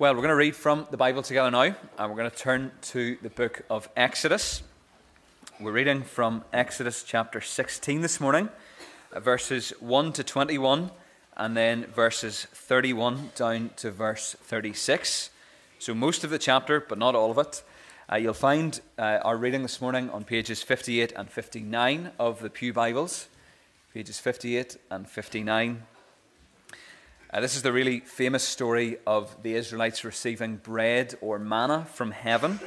Well, we're going to read from the Bible together now, and we're going to turn to the book of Exodus. We're reading from Exodus chapter 16 this morning, uh, verses 1 to 21, and then verses 31 down to verse 36. So, most of the chapter, but not all of it. Uh, you'll find uh, our reading this morning on pages 58 and 59 of the Pew Bibles. Pages 58 and 59. Uh, this is the really famous story of the Israelites receiving bread or manna from heaven.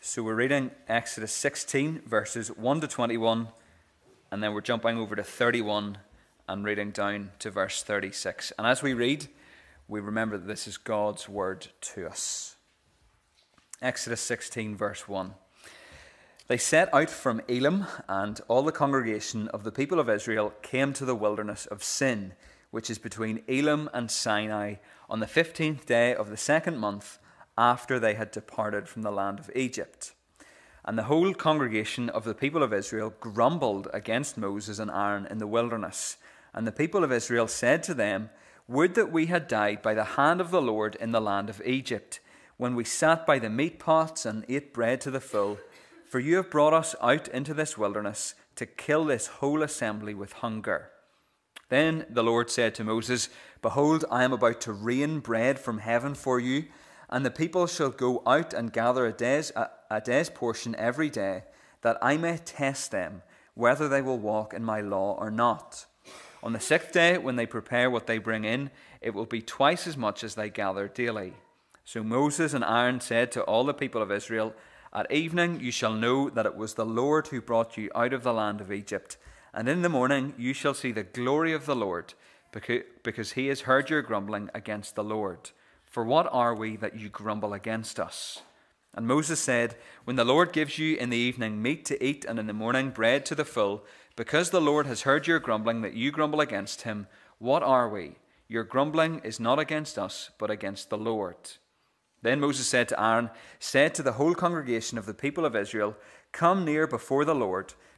So we're reading Exodus 16, verses 1 to 21, and then we're jumping over to 31 and reading down to verse 36. And as we read, we remember that this is God's word to us. Exodus 16, verse 1. They set out from Elim, and all the congregation of the people of Israel came to the wilderness of Sin which is between Elim and Sinai, on the fifteenth day of the second month after they had departed from the land of Egypt. And the whole congregation of the people of Israel grumbled against Moses and Aaron in the wilderness. And the people of Israel said to them, Would that we had died by the hand of the Lord in the land of Egypt, when we sat by the meat pots and ate bread to the full. For you have brought us out into this wilderness to kill this whole assembly with hunger. Then the Lord said to Moses, Behold, I am about to rain bread from heaven for you, and the people shall go out and gather a day's, a, a day's portion every day, that I may test them whether they will walk in my law or not. On the sixth day, when they prepare what they bring in, it will be twice as much as they gather daily. So Moses and Aaron said to all the people of Israel, At evening you shall know that it was the Lord who brought you out of the land of Egypt and in the morning you shall see the glory of the Lord, because he has heard your grumbling against the Lord. For what are we that you grumble against us? And Moses said, When the Lord gives you in the evening meat to eat, and in the morning bread to the full, because the Lord has heard your grumbling that you grumble against him, what are we? Your grumbling is not against us, but against the Lord. Then Moses said to Aaron, Said to the whole congregation of the people of Israel, Come near before the Lord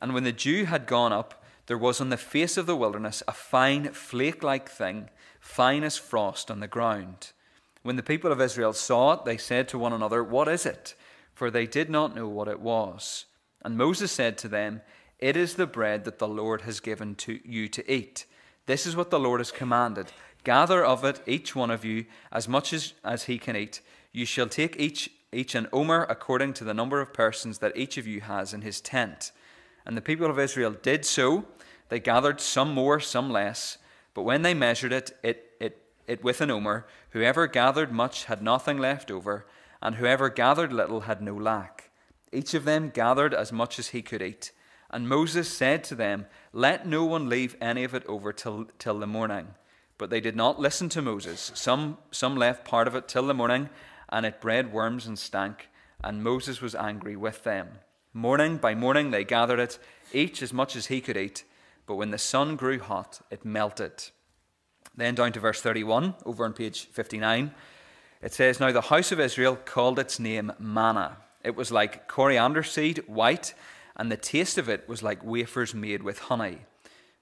And when the dew had gone up, there was on the face of the wilderness a fine flake like thing, fine as frost on the ground. When the people of Israel saw it, they said to one another, What is it? For they did not know what it was. And Moses said to them, It is the bread that the Lord has given to you to eat. This is what the Lord has commanded. Gather of it, each one of you, as much as, as he can eat. You shall take each, each an omer according to the number of persons that each of you has in his tent. And the people of Israel did so. They gathered some more, some less. But when they measured it, it, it, it with an omer, whoever gathered much had nothing left over, and whoever gathered little had no lack. Each of them gathered as much as he could eat. And Moses said to them, Let no one leave any of it over till, till the morning. But they did not listen to Moses. Some, some left part of it till the morning, and it bred worms and stank. And Moses was angry with them. Morning by morning they gathered it, each as much as he could eat. But when the sun grew hot, it melted. Then down to verse 31, over on page 59, it says, Now the house of Israel called its name manna. It was like coriander seed, white, and the taste of it was like wafers made with honey.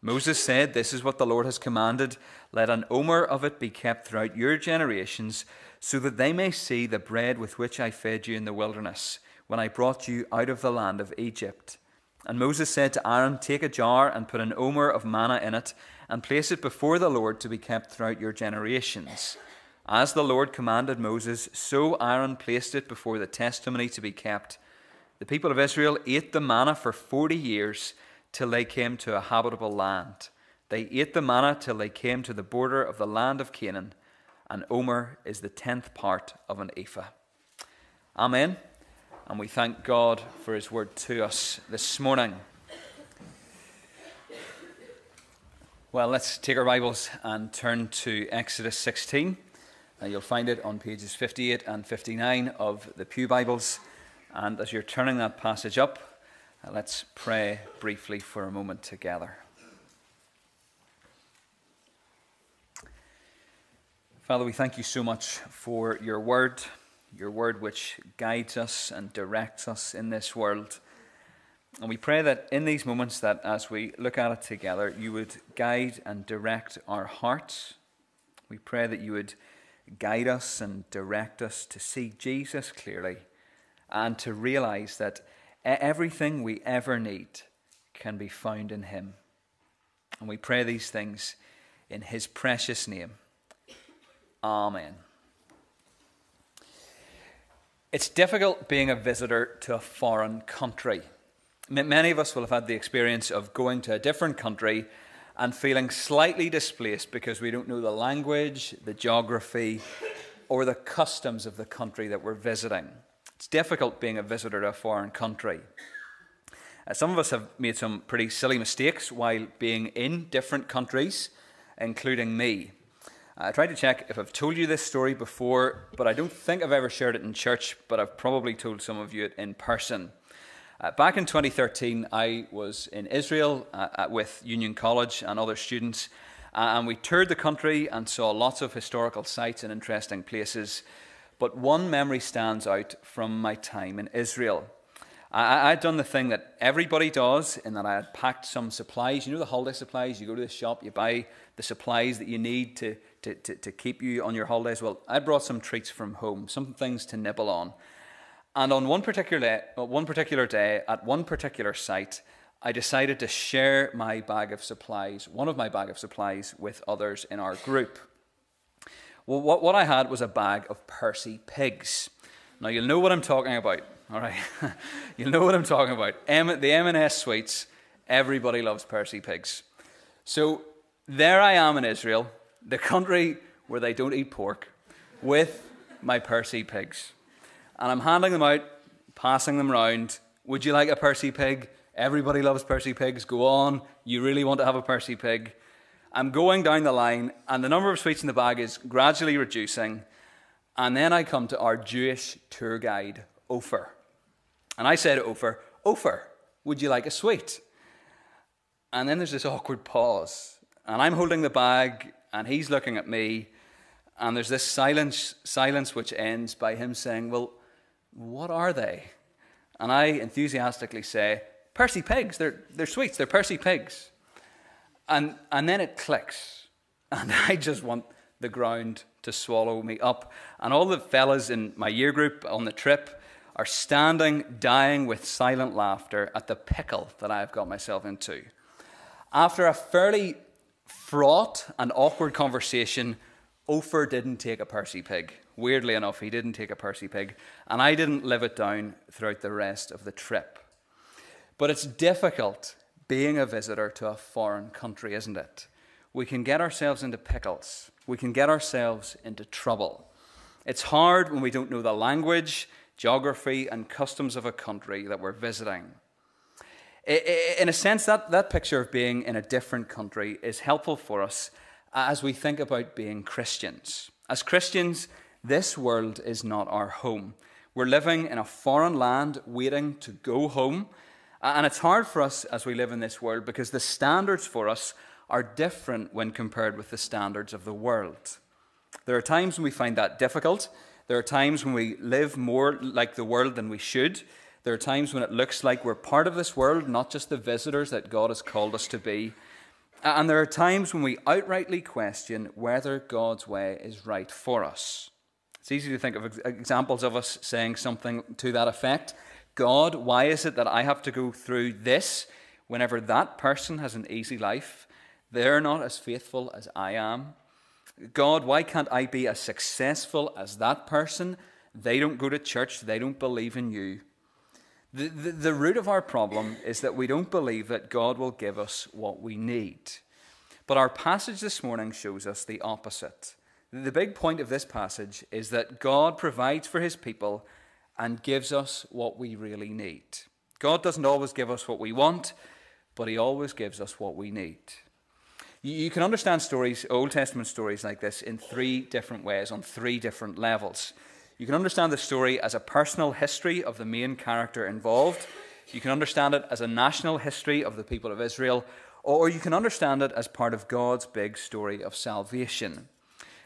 Moses said, This is what the Lord has commanded. Let an omer of it be kept throughout your generations, so that they may see the bread with which I fed you in the wilderness when I brought you out of the land of Egypt. And Moses said to Aaron, Take a jar and put an omer of manna in it, and place it before the Lord to be kept throughout your generations. As the Lord commanded Moses, so Aaron placed it before the testimony to be kept. The people of Israel ate the manna for forty years till they came to a habitable land. They ate the manna till they came to the border of the land of Canaan. An omer is the tenth part of an ephah. Amen and we thank God for His word to us this morning. Well, let's take our Bibles and turn to Exodus 16 Uh, you'll find it on pages 58 and 59 of the Pew Bibles. And as you're turning that passage up, uh, let's pray briefly for a moment together. Father, we thank you so much for your word, your word which guides us and directs us in this world. And we pray that in these moments that as we look at it together, you would guide and direct our hearts. We pray that you would guide us and direct us to see Jesus clearly and to realize that everything we ever need can be found in him. And we pray these things in his precious name. Amen. It's difficult being a visitor to a foreign country. Many of us will have had the experience of going to a different country and feeling slightly displaced because we don't know the language, the geography, or the customs of the country that we're visiting. It's difficult being a visitor to a foreign country. Uh, some of us have made some pretty silly mistakes while being in different countries, including me. I tried to check if I've told you this story before, but I don't think I've ever shared it in church, but I've probably told some of you it in person. Uh, back in 2013, I was in Israel uh, with Union College and other students, uh, and we toured the country and saw lots of historical sites and interesting places. But one memory stands out from my time in Israel. I, had done the thing that everybody does, in that I had packed some supplies. You know the holiday supplies? You go to the shop, you buy the supplies that you need to, to, to, to keep you on your holidays. Well, I brought some treats from home, some things to nibble on. And on one particular day, one particular day at one particular site, I decided to share my bag of supplies, one of my bag of supplies, with others in our group. Well, what, what I had was a bag of Percy pigs. Now you'll know what I'm talking about, all right? you'll know what I'm talking about. M- the M&S sweets. Everybody loves Percy pigs. So there I am in Israel, the country where they don't eat pork, with my Percy pigs and I'm handing them out, passing them round. Would you like a Percy pig? Everybody loves Percy pigs. Go on. You really want to have a Percy pig. I'm going down the line, and the number of sweets in the bag is gradually reducing. And then I come to our Jewish tour guide, Ofer. And I say to Ofer, Ofer, would you like a sweet? And then there's this awkward pause. And I'm holding the bag, and he's looking at me. And there's this silence, silence which ends by him saying, Well, what are they? And I enthusiastically say, Percy pigs. They're, they're sweets. They're Percy pigs. And, and then it clicks. And I just want the ground to swallow me up. And all the fellas in my year group on the trip are standing, dying with silent laughter at the pickle that I have got myself into. After a fairly fraught and awkward conversation, Ofer didn't take a Percy pig. Weirdly enough, he didn't take a Percy pig, and I didn't live it down throughout the rest of the trip. But it's difficult being a visitor to a foreign country, isn't it? We can get ourselves into pickles, we can get ourselves into trouble. It's hard when we don't know the language, geography, and customs of a country that we're visiting. In a sense, that, that picture of being in a different country is helpful for us as we think about being Christians. As Christians, this world is not our home. We're living in a foreign land waiting to go home. And it's hard for us as we live in this world because the standards for us are different when compared with the standards of the world. There are times when we find that difficult. There are times when we live more like the world than we should. There are times when it looks like we're part of this world, not just the visitors that God has called us to be. And there are times when we outrightly question whether God's way is right for us. It's easy to think of examples of us saying something to that effect. God, why is it that I have to go through this whenever that person has an easy life? They're not as faithful as I am. God, why can't I be as successful as that person? They don't go to church, they don't believe in you. The, the, the root of our problem is that we don't believe that God will give us what we need. But our passage this morning shows us the opposite. The big point of this passage is that God provides for his people and gives us what we really need. God doesn't always give us what we want, but he always gives us what we need. You can understand stories, Old Testament stories like this, in three different ways, on three different levels. You can understand the story as a personal history of the main character involved. You can understand it as a national history of the people of Israel, or you can understand it as part of God's big story of salvation.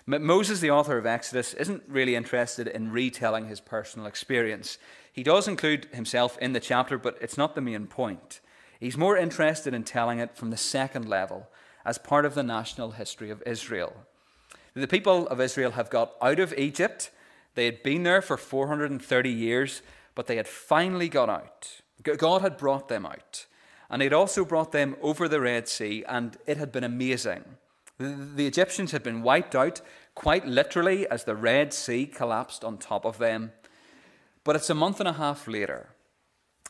Moses, the author of Exodus, isn't really interested in retelling his personal experience. He does include himself in the chapter, but it's not the main point. He's more interested in telling it from the second level, as part of the national history of Israel. The people of Israel have got out of Egypt. They had been there for 430 years, but they had finally got out. God had brought them out. And He'd also brought them over the Red Sea, and it had been amazing. The Egyptians had been wiped out, quite literally, as the Red Sea collapsed on top of them. But it's a month and a half later,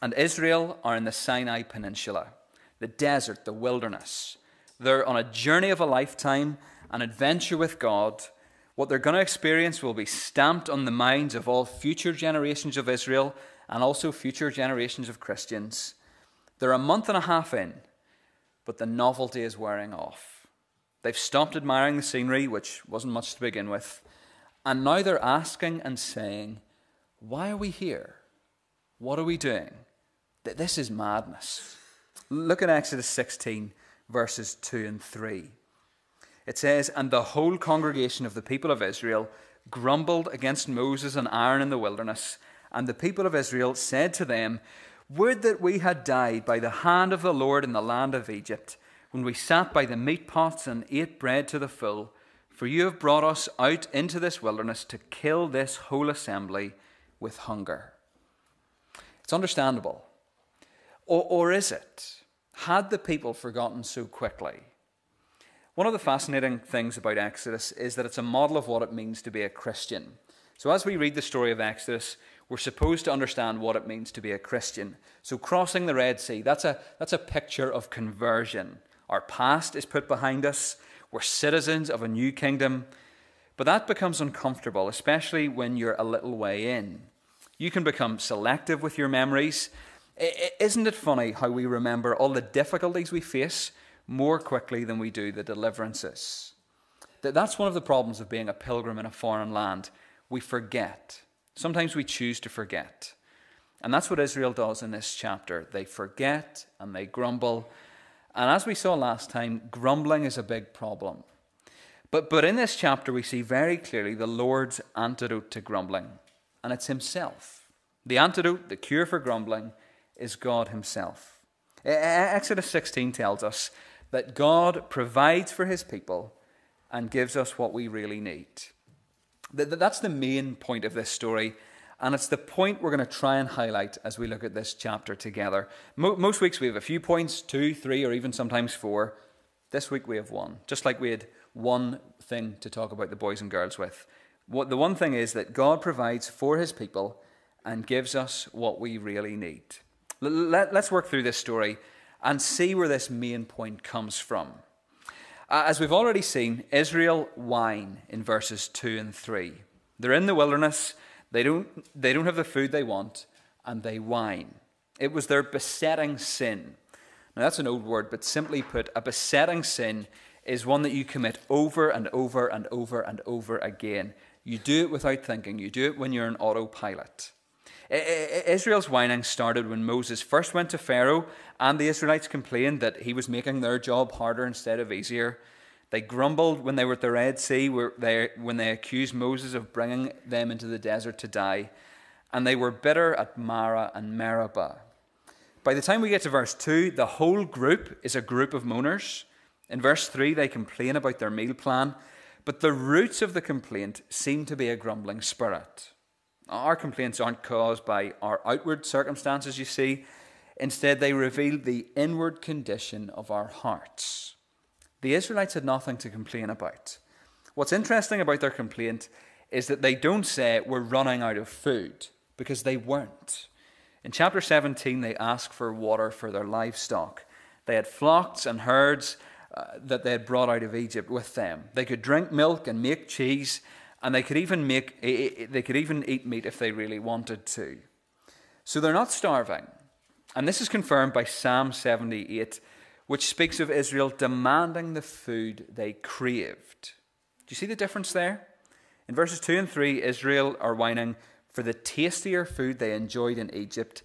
and Israel are in the Sinai Peninsula, the desert, the wilderness. They're on a journey of a lifetime, an adventure with God. What they're going to experience will be stamped on the minds of all future generations of Israel and also future generations of Christians. They're a month and a half in, but the novelty is wearing off. They've stopped admiring the scenery, which wasn't much to begin with, and now they're asking and saying, Why are we here? What are we doing? This is madness. Look at Exodus 16 verses 2 and 3. It says, And the whole congregation of the people of Israel grumbled against Moses and Aaron in the wilderness. And the people of Israel said to them, Would that we had died by the hand of the Lord in the land of Egypt, when we sat by the meat pots and ate bread to the full. For you have brought us out into this wilderness to kill this whole assembly with hunger. It's understandable. Or, or is it? Had the people forgotten so quickly? One of the fascinating things about Exodus is that it's a model of what it means to be a Christian. So, as we read the story of Exodus, we're supposed to understand what it means to be a Christian. So, crossing the Red Sea, that's a, that's a picture of conversion. Our past is put behind us, we're citizens of a new kingdom. But that becomes uncomfortable, especially when you're a little way in. You can become selective with your memories isn't it funny how we remember all the difficulties we face more quickly than we do the deliverances? That's one of the problems of being a pilgrim in a foreign land. We forget. Sometimes we choose to forget. And that's what Israel does in this chapter. They forget and they grumble. And as we saw last time, grumbling is a big problem. But, but in this chapter, we see very clearly the Lord's antidote to grumbling, and it's Himself. The antidote, the cure for grumbling, is God Himself. Exodus 16 tells us that God provides for His people and gives us what we really need. That's the main point of this story, and it's the point we're going to try and highlight as we look at this chapter together. Most weeks we have a few points two, three, or even sometimes four. This week we have one, just like we had one thing to talk about the boys and girls with. What, the one thing is that God provides for His people and gives us what we really need. Let, us work through this story and see where this main point comes from. Uh, as we've already seen, Israel whine in verses 2 and 3. They're in the wilderness, they don't, they don't have the food they want, and they whine. It was their besetting sin. Now, that's an old word, but simply put, a besetting sin is one that you commit over and over and over and over again. You do it without thinking, you do it when you're an autopilot. Israel's whining started when Moses first went to Pharaoh, and the Israelites complained that he was making their job harder instead of easier. They grumbled when they were at the Red Sea, when they accused Moses of bringing them into the desert to die. And they were bitter at Marah and Meribah. By the time we get to verse 2, the whole group is a group of moaners. In verse 3, they complain about their meal plan, but the roots of the complaint seem to be a grumbling spirit. Our complaints aren't caused by our outward circumstances, you see. Instead, they reveal the inward condition of our hearts. The Israelites had nothing to complain about. What's interesting about their complaint is that they don't say, We're running out of food, because they weren't. In chapter 17, they ask for water for their livestock. They had flocks and herds uh, that they had brought out of Egypt with them. They could drink milk and make cheese, and they could even make eh, eh, eh, they could even eat meat if they really wanted to. So they're not starving. And this is confirmed by Psalm 78, which speaks of Israel demanding the food they craved. Do you see the difference there? In verses 2 and 3, Israel are whining for the tastier food they enjoyed in Egypt,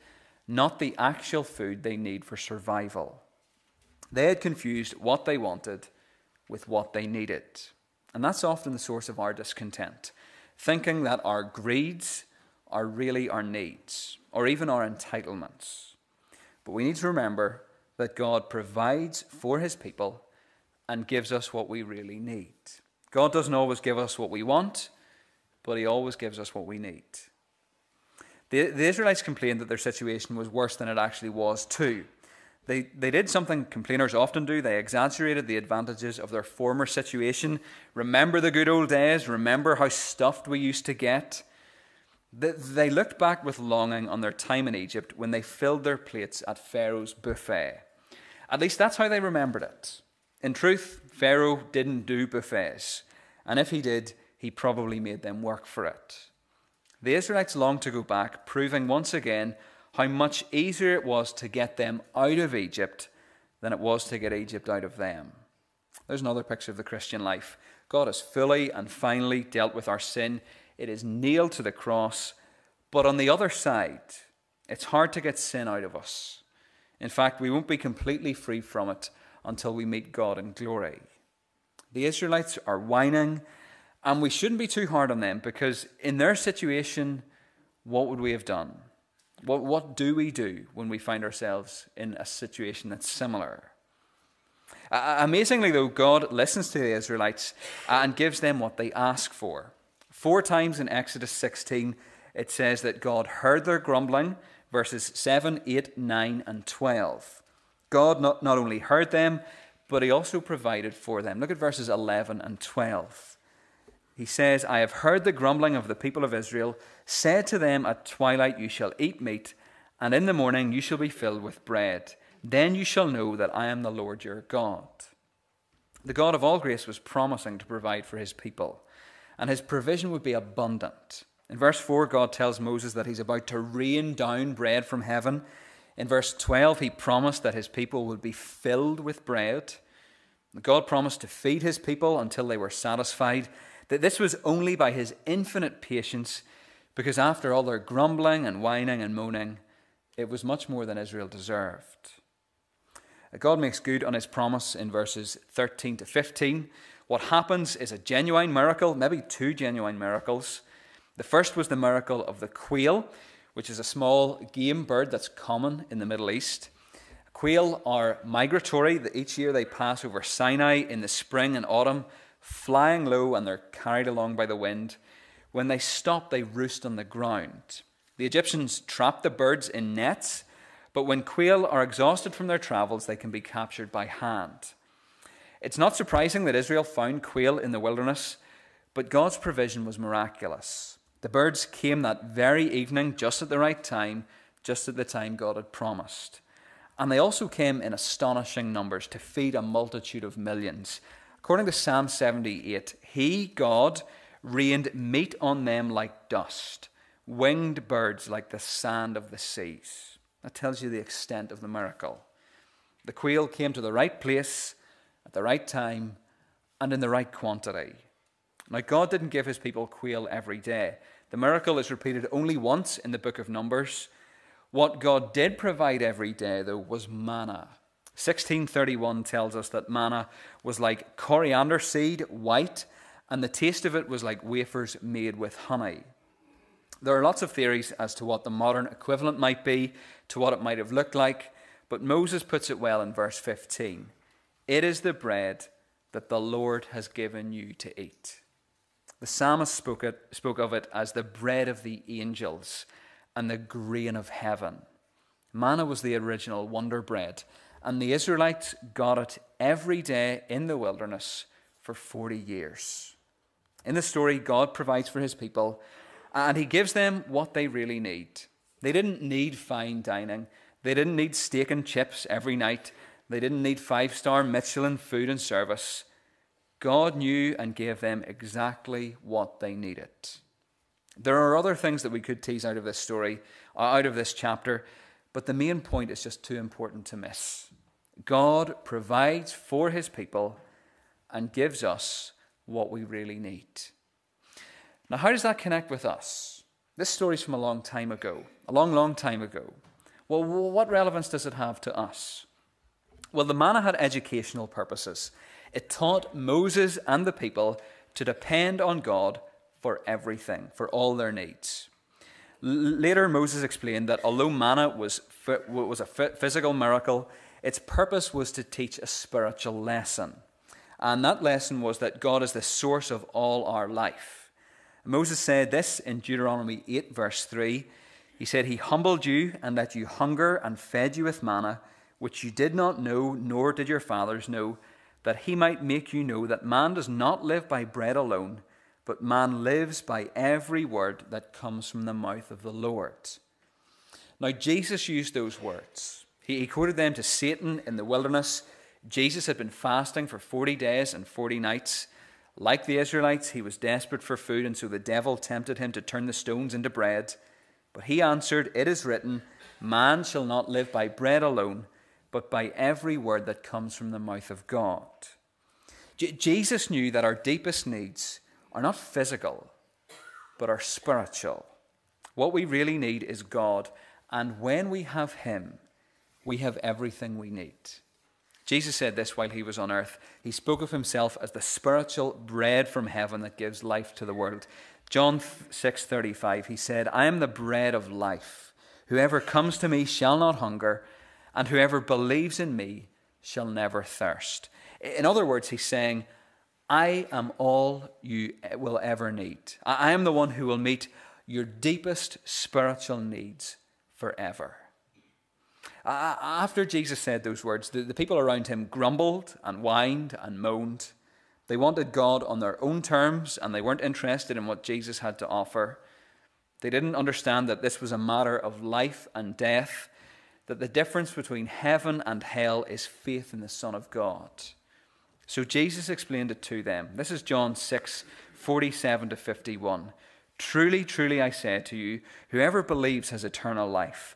not the actual food they need for survival. They had confused what they wanted with what they needed. And that's often the source of our discontent, thinking that our greeds are really our needs or even our entitlements. But we need to remember that God provides for his people and gives us what we really need. God doesn't always give us what we want, but he always gives us what we need. The, the Israelites complained that their situation was worse than it actually was, too. They, they did something complainers often do. They exaggerated the advantages of their former situation. Remember the good old days? Remember how stuffed we used to get? They looked back with longing on their time in Egypt when they filled their plates at Pharaoh's buffet. At least that's how they remembered it. In truth, Pharaoh didn't do buffets, and if he did, he probably made them work for it. The Israelites longed to go back, proving once again how much easier it was to get them out of Egypt than it was to get Egypt out of them. There's another picture of the Christian life. God has fully and finally dealt with our sin it is nailed to the cross. But on the other side, it's hard to get sin out of us. In fact, we won't be completely free from it until we meet God in glory. The Israelites are whining, and we shouldn't be too hard on them because, in their situation, what would we have done? What, what do we do when we find ourselves in a situation that's similar? Uh, amazingly, though, God listens to the Israelites and gives them what they ask for. Four times in Exodus 16, it says that God heard their grumbling, verses 7, 8, 9, and 12. God not, not only heard them, but he also provided for them. Look at verses 11 and 12. He says, I have heard the grumbling of the people of Israel. Said to them, At twilight you shall eat meat, and in the morning you shall be filled with bread. Then you shall know that I am the Lord your God. The God of all grace was promising to provide for his people and his provision would be abundant. In verse 4, God tells Moses that he's about to rain down bread from heaven. In verse 12, he promised that his people would be filled with bread. God promised to feed his people until they were satisfied. That this was only by his infinite patience, because after all their grumbling and whining and moaning, it was much more than Israel deserved. Uh, God makes good on his promise in verses 13 to 15 what happens is a genuine miracle, maybe two genuine miracles. The first was the miracle of the quail, which is a small game bird that's common in the Middle East. Quail are migratory. Each year they pass over Sinai in the spring and autumn, flying low, and they're carried along by the wind. When they stop, they roost on the ground. The Egyptians trap the birds in nets, but when quail are exhausted from their travels, they can be captured by hand. It's not surprising that Israel found quail in the wilderness, but God's provision was miraculous. The birds came that very evening, just at the right time, just at the time God had promised. And they also came in astonishing numbers to feed a multitude of millions. According to Psalm 78, He, God, rained meat on them like dust, winged birds like the sand of the seas. That tells you the extent of the miracle. The quail came to the right place at the right time and in the right quantity. Now, God didn't give his people quail every day. The miracle is repeated only once in the book of Numbers. What God did provide every day, though, was manna. 1631 tells us that manna was like coriander seed, white, and the taste of it was like wafers made with honey. There are lots of theories as to what the modern equivalent might be, to what it might have looked like, but Moses puts it well in verse 15. It is the bread that the Lord has given you to eat. The psalmist spoke, it, spoke of it as the bread of the angels and the grain of heaven. Manna was the original wonder bread, and the Israelites got it every day in the wilderness for 40 years. In the story, God provides for his people, and he gives them what they really need. They didn't need fine dining, they didn't need steak and chips every night. They didn't need five star Michelin food and service. God knew and gave them exactly what they needed. There are other things that we could tease out of this story, uh, out of this chapter, but the main point is just too important to miss. God provides for his people and gives us what we really need. Now, how does that connect with us? This story's from a long time ago, a long, long time ago. Well, what relevance does it have to us? Well, the manna had educational purposes. It taught Moses and the people to depend on God for everything, for all their needs. Later, Moses explained that although manna was, was a physical miracle, its purpose was to teach a spiritual lesson. And that lesson was that God is the source of all our life. Moses said this in Deuteronomy 8, verse 3. He said, He humbled you and let you hunger and fed you with manna, which you did not know, nor did your fathers know, that he might make you know that man does not live by bread alone, but man lives by every word that comes from the mouth of the Lord. Now, Jesus used those words. He, quoted them to Satan in the wilderness. Jesus had been fasting for 40 days and 40 nights. Like the Israelites, he was desperate for food, and so the devil tempted him to turn the stones into bread. But he answered, It is written, Man shall not live by bread alone, but by every word that comes from the mouth of God. J- Jesus knew that our deepest needs are not physical, but are spiritual. What we really need is God, and when we have Him, we have everything we need. Jesus said this while he was on earth. He spoke of himself as the spiritual bread from heaven that gives life to the world. John 6:35 he said, "I am the bread of life. Whoever comes to me shall not hunger, and whoever believes in me shall never thirst." In other words, he's saying, I am all you will ever need. I am the one who will meet your deepest spiritual needs forever. After Jesus said those words, the, the people around him grumbled and whined and moaned. They wanted God on their own terms and they weren't interested in what Jesus had to offer. They didn't understand that this was a matter of life and death, that the difference between heaven and hell is faith in the Son of God. So Jesus explained it to them. This is John 6 47 to 51. Truly, truly, I say to you, whoever believes has eternal life.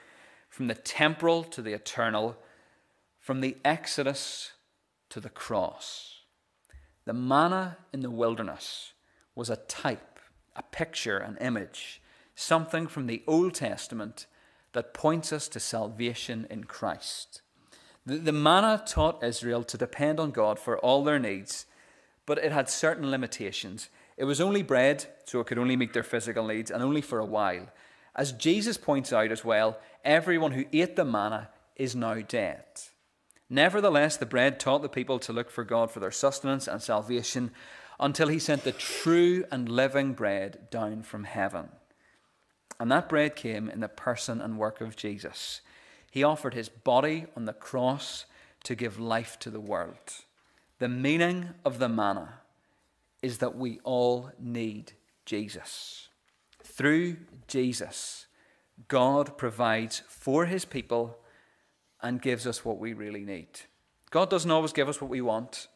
from the temporal to the eternal, from the Exodus to the cross. The manna in the wilderness was a type, a picture, an image, something from the Old Testament that points us to salvation in Christ. The, the manna taught Israel to depend on God for all their needs, but it had certain limitations. It was only bread, so it could only meet their physical needs, and only for a while. As Jesus points out as well, everyone who ate the manna is now dead. Nevertheless, the bread taught the people to look for God for their sustenance and salvation until he sent the true and living bread down from heaven. And that bread came in the person and work of Jesus. He offered his body on the cross to give life to the world. The meaning of the manna is that we all need Jesus. Through Jesus, God provides for his people and gives us what we really need. God doesn't always give us what we want.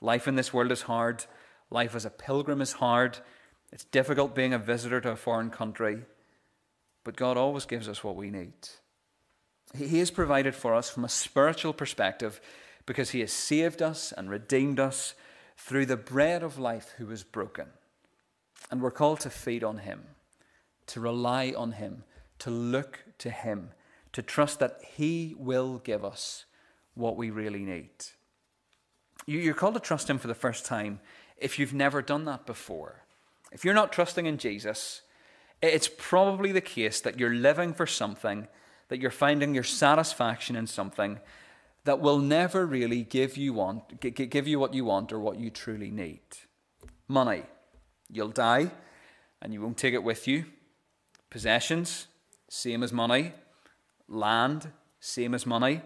Life in this world is hard. Life as a pilgrim is hard. It's difficult being a visitor to a foreign country. But God always gives us what we need. He has provided for us from a spiritual perspective because He has saved us and redeemed us through the bread of life who was broken. And we're called to feed on Him, to rely on Him, to look to Him, to trust that He will give us what we really need. You're called to trust Him for the first time if you've never done that before. If you're not trusting in Jesus, it's probably the case that you're living for something, that you're finding your satisfaction in something that will never really give you, want, give you what you want or what you truly need. Money. You'll die and you won't take it with you. Possessions same as money. Land, same as money.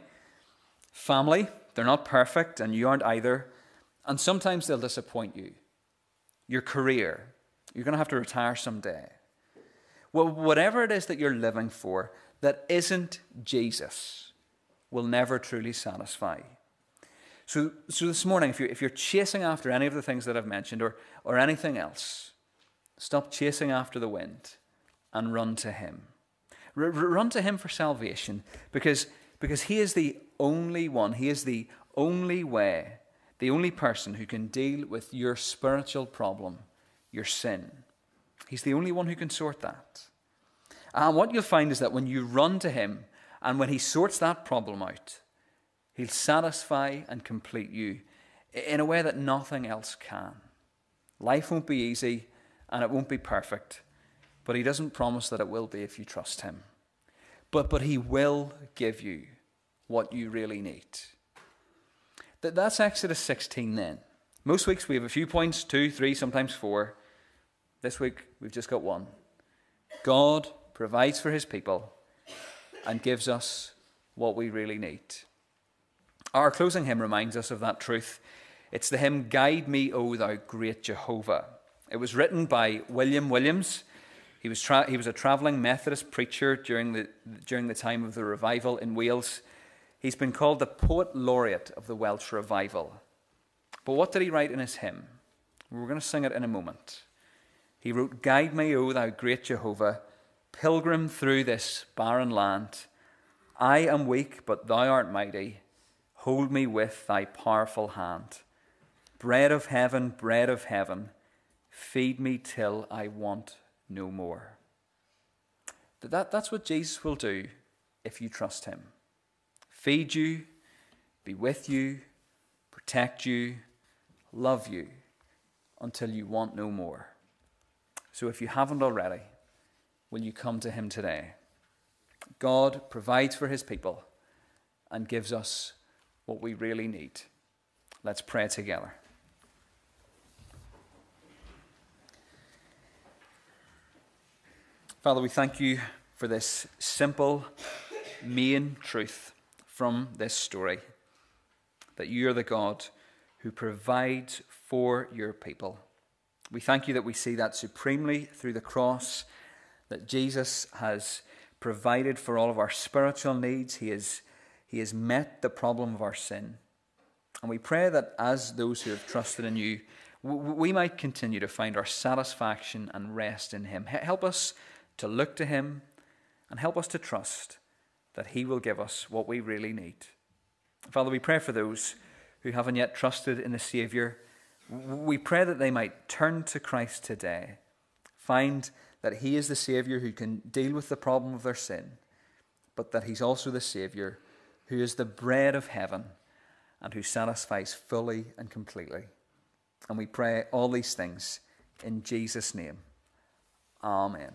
Family, They're not perfect, and you aren't either. And sometimes they'll disappoint you. Your career, you're going to have to retire someday. Well, whatever it is that you're living for that isn't Jesus will never truly satisfy. So, so this morning, if you're, if you're chasing after any of the things that I've mentioned or, or anything else, stop chasing after the wind and run to Him. R- run to Him for salvation because, because He is the only one, He is the only way, the only person who can deal with your spiritual problem, your sin. He's the only one who can sort that. And what you'll find is that when you run to Him and when He sorts that problem out, He'll satisfy and complete you in a way that nothing else can. Life won't be easy and it won't be perfect, but He doesn't promise that it will be if you trust Him. But, but He will give you what you really need. That, that's Exodus 16 then. Most weeks we have a few points two, three, sometimes four. This week we've just got one. God provides for His people and gives us what we really need. Our closing hymn reminds us of that truth. It's the hymn, Guide Me, O Thou Great Jehovah. It was written by William Williams. He was, tra- he was a travelling Methodist preacher during the, during the time of the revival in Wales. He's been called the poet laureate of the Welsh revival. But what did he write in his hymn? We're going to sing it in a moment. He wrote, Guide me, O thou great Jehovah, pilgrim through this barren land. I am weak, but thou art mighty. Hold me with thy powerful hand. Bread of heaven, bread of heaven, feed me till I want no more. That, that's what Jesus will do if you trust him. Feed you, be with you, protect you, love you until you want no more. So if you haven't already, will you come to him today? God provides for his people and gives us what we really need. Let's pray together. Father, we thank you for this simple main truth from this story that you are the God who provides for your people. We thank you that we see that supremely through the cross, that Jesus has provided for all of our spiritual needs. He has, he has met the problem of our sin. And we pray that as those who have trusted in you, we might continue to find our satisfaction and rest in Him. Help us to look to Him, and help us to trust that He will give us what we really need. Father, we pray for those who haven't yet trusted in the Saviour. We pray that they might turn to Christ today, find that He is the Saviour who can deal with the problem of their sin, but that He's also the Saviour who is the bread of heaven and who satisfies fully and completely. And we pray all these things in Jesus' name. Amen.